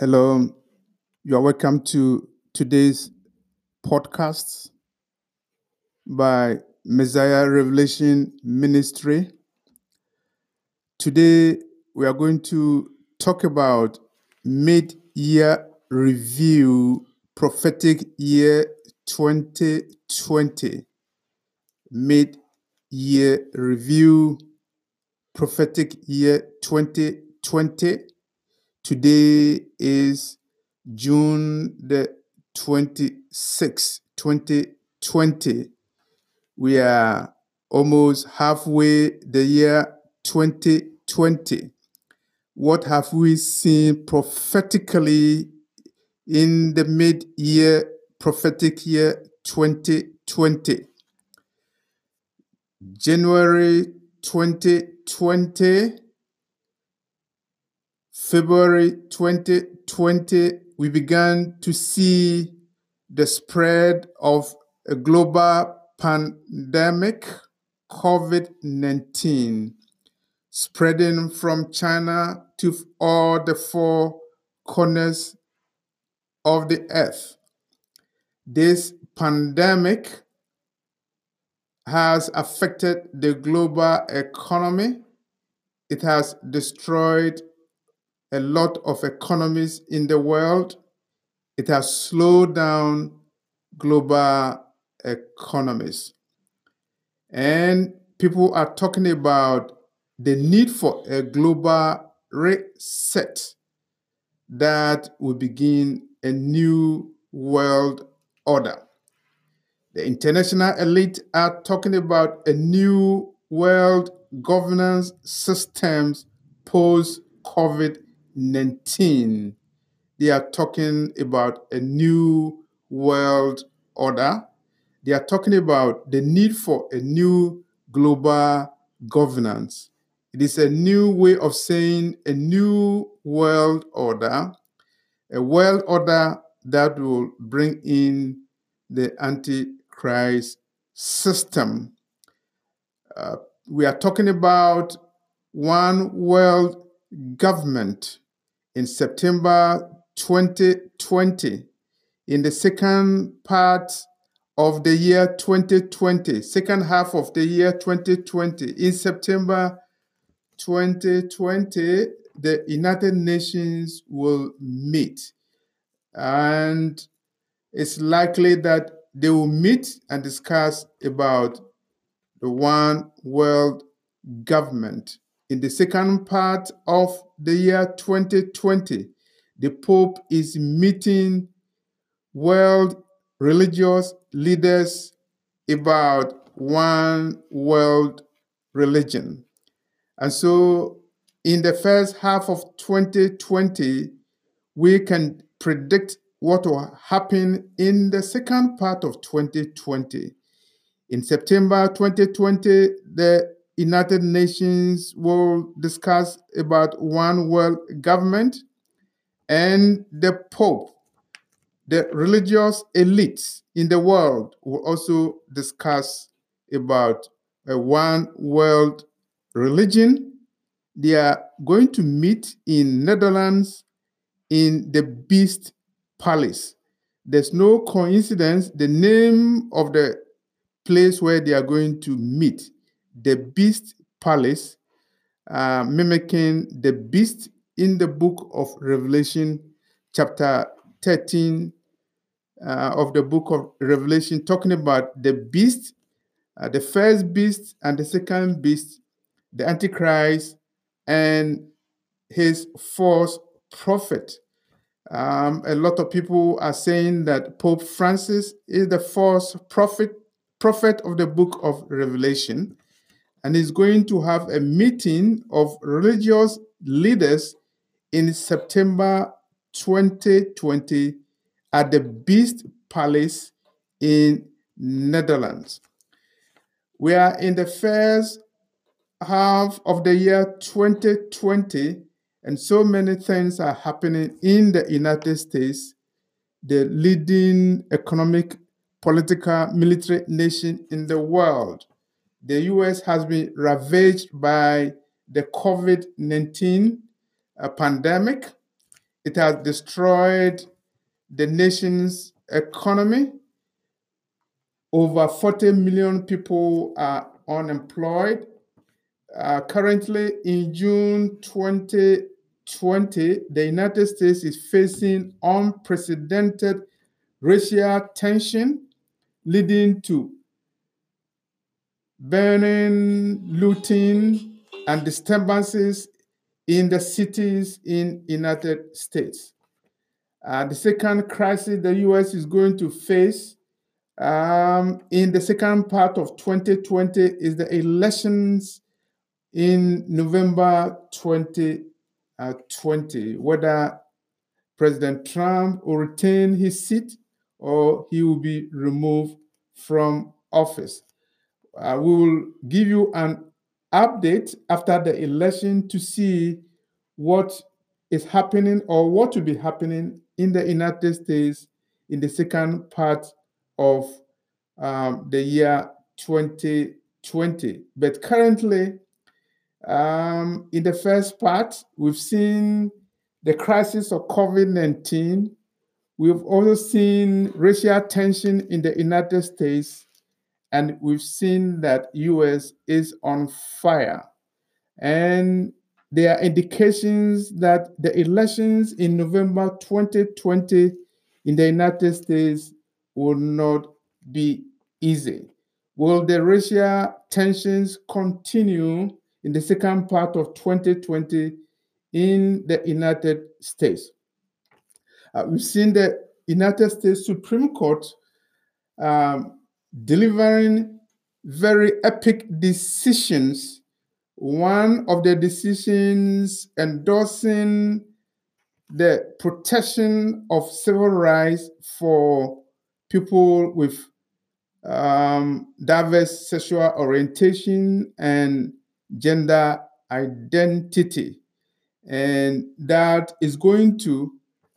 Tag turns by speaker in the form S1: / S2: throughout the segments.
S1: Hello, you are welcome to today's podcast by Messiah Revelation Ministry. Today, we are going to talk about mid year review prophetic year 2020. Mid year review prophetic year 2020. Today is June the 26th, 2020. We are almost halfway the year 2020. What have we seen prophetically in the mid year prophetic year 2020? January 2020 February 2020, we began to see the spread of a global pandemic, COVID 19, spreading from China to all the four corners of the earth. This pandemic has affected the global economy. It has destroyed a lot of economies in the world. It has slowed down global economies. And people are talking about the need for a global reset that will begin a new world order. The international elite are talking about a new world governance systems post COVID 19, they are talking about a new world order. They are talking about the need for a new global governance. It is a new way of saying a new world order, a world order that will bring in the Antichrist system. Uh, we are talking about one world government in September 2020, in the second part of the year 2020, second half of the year 2020, in September 2020, the United Nations will meet. And it's likely that they will meet and discuss about the one world government in the second part of the year 2020, the Pope is meeting world religious leaders about one world religion. And so, in the first half of 2020, we can predict what will happen in the second part of 2020. In September 2020, the United Nations will discuss about one world government and the Pope, the religious elites in the world will also discuss about a one world religion. They are going to meet in Netherlands in the Beast Palace. There's no coincidence. The name of the place where they are going to meet the beast palace, uh, mimicking the beast in the book of Revelation, chapter 13 uh, of the book of Revelation, talking about the beast, uh, the first beast and the second beast, the Antichrist, and his false prophet. Um, a lot of people are saying that Pope Francis is the false prophet, prophet of the book of Revelation and is going to have a meeting of religious leaders in September 2020 at the Beast Palace in Netherlands. We are in the first half of the year 2020 and so many things are happening in the United States, the leading economic, political, military nation in the world the US has been ravaged by the COVID 19 uh, pandemic. it has destroyed the nation's economy. Over 40 million people are unemployed. Uh, currently, in June 2020, the United States is facing unprecedented racial tension, leading to burning, looting, and disturbances in the cities in United States. Uh, the second crisis the U.S. is going to face um, in the second part of 2020 is the elections in November 2020, uh, whether President Trump will retain his seat or he will be removed from office. Uh, we will give you an update after the election to see what is happening or what will be happening in the United States in the second part of um, the year 2020. But currently, um, in the first part, we've seen the crisis of COVID 19. We've also seen racial tension in the United States and we've seen that US is on fire. And there are indications that the elections in November 2020 in the United States will not be easy. Will the racial tensions continue in the second part of 2020 in the United States? Uh, we've seen the United States Supreme Court um, delivering very epic decisions. One of the decisions endorsing the protection of civil rights for people with um, diverse sexual orientation and gender identity. And that is going to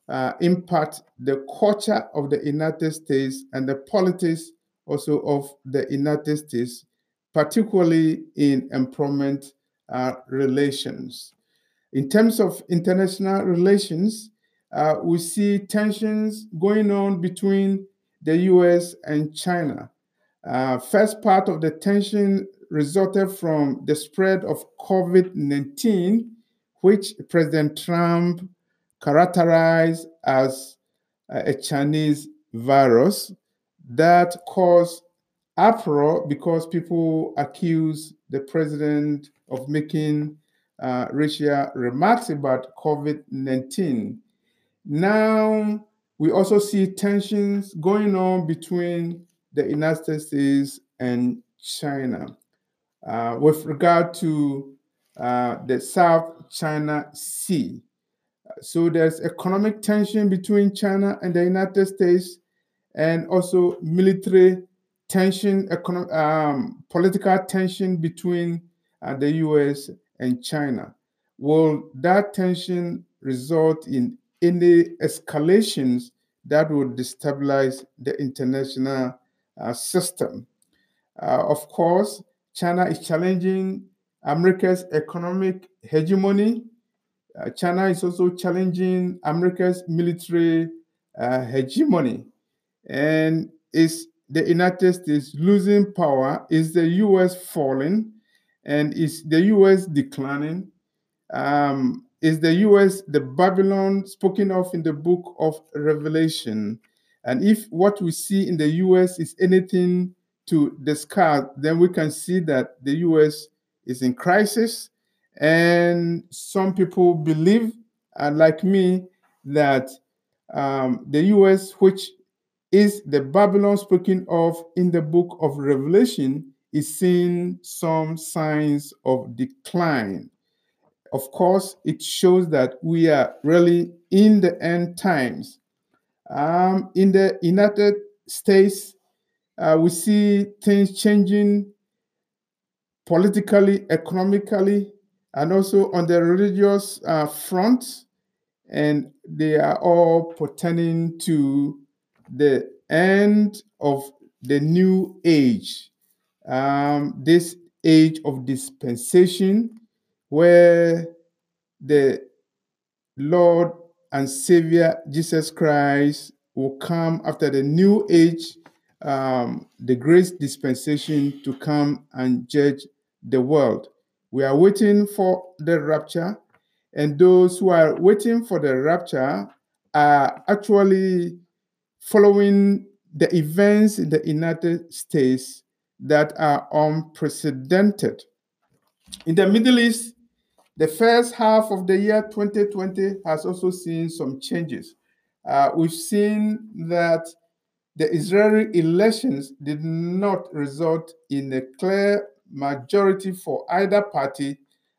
S1: uh, impact the culture of the United States and the politics also of the United States, particularly in employment uh, relations. In terms of international relations, uh, we see tensions going on between the US and China. Uh, first part of the tension resulted from the spread of COVID 19, which President Trump characterized as a Chinese virus that caused uproar because people accuse the president of making uh, racial remarks about COVID 19. Now, we also see tensions going on between the United States and China uh, with regard to uh, the South China Sea. So there's economic tension between China and the United States and also military tension, um, political tension between uh, the US and China. Will that tension result in any escalations that would destabilize the international uh, system? Uh, of course, China is challenging America's economic hegemony. Uh, China is also challenging America's military uh, hegemony and is the United States losing power? Is the US falling? And is the US declining? Um, is the US the Babylon spoken of in the book of Revelation? And if what we see in the US is anything to discard, then we can see that the US is in crisis. And some people believe, uh, like me, that um, the US, which is the Babylon spoken of in the book of Revelation is seeing some signs of decline. Of course, it shows that we are really in the end times. Um, in the United States, uh, we see things changing politically, economically, and also on the religious uh, front, and they are all pertaining to the end of the new age, um, this age of dispensation, where the Lord and Savior Jesus Christ will come after the new age, um, the grace dispensation to come and judge the world. We are waiting for the rapture, and those who are waiting for the rapture are actually following the events in the United States that are unprecedented. In the Middle East, the first half of the year 2020 has also seen some changes. Uh, we've seen that the Israeli elections did not result in a clear majority for either party.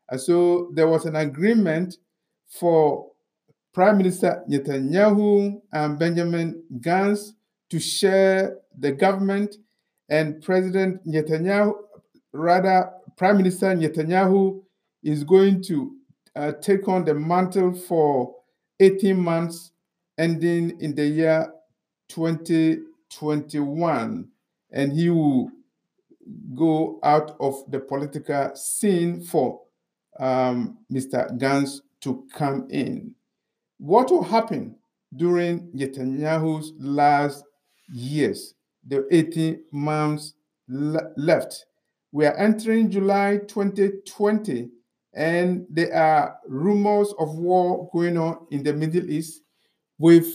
S1: And so there was an agreement for Prime Minister Netanyahu and Benjamin Gantz to share the government, and President Netanyahu, rather, Prime Minister Netanyahu is going to uh, take on the mantle for 18 months, ending in the year 2021. And he will go out of the political scene for um, Mr. Gantz to come in. What will happen during Netanyahu's last years, the 18 months le- left? We are entering July 2020 and there are rumors of war going on in the Middle East with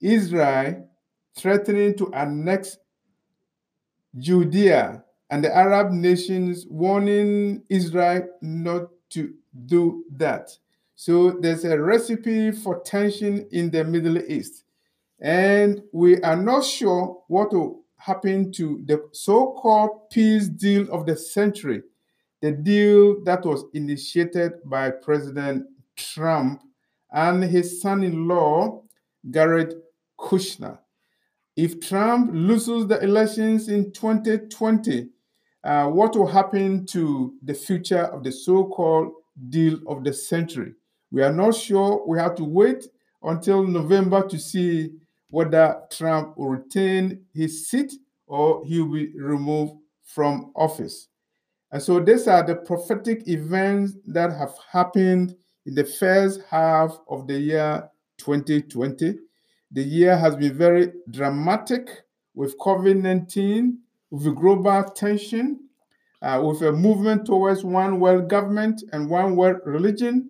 S1: Israel threatening to annex Judea and the Arab nations warning Israel not to do that. So there's a recipe for tension in the Middle East. And we are not sure what will happen to the so called peace deal of the century the deal that was initiated by President Trump and his son in law, Jared Kushner. If Trump loses the elections in 2020, uh, what will happen to the future of the so called deal of the century? We are not sure. We have to wait until November to see whether Trump will retain his seat or he will be removed from office. And so these are the prophetic events that have happened in the first half of the year 2020. The year has been very dramatic with COVID 19, with global tension, uh, with a movement towards one world government and one world religion,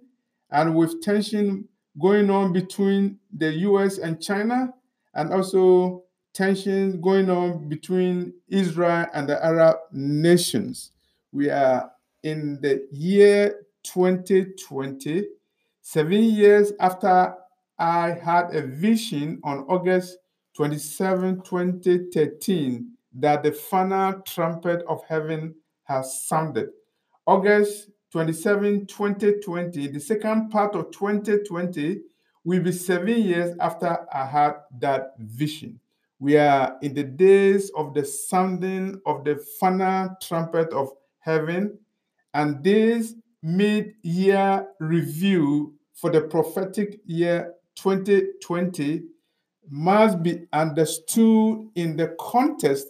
S1: and with tension going on between the US and China, and also tension going on between Israel and the Arab nations. We are in the year 2020, seven years after I had a vision on August 27, 2013, that the final trumpet of heaven has sounded. August 27, 2020, the second part of 2020 will be seven years after I had that vision. We are in the days of the sounding of the final trumpet of heaven, and this mid year review for the prophetic year 2020 must be understood in the context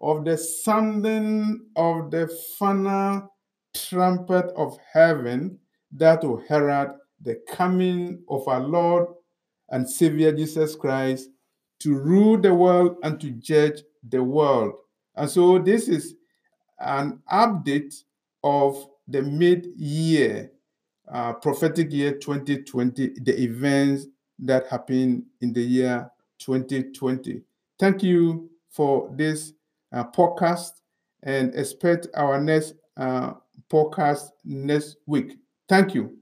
S1: of the sounding of the final trumpet of heaven that will herald the coming of our Lord and Savior Jesus Christ to rule the world and to judge the world. And so this is an update of the mid-year uh, prophetic year 2020, the events that happened in the year 2020. Thank you for this uh, podcast and expect our next uh, podcast next week. Thank you.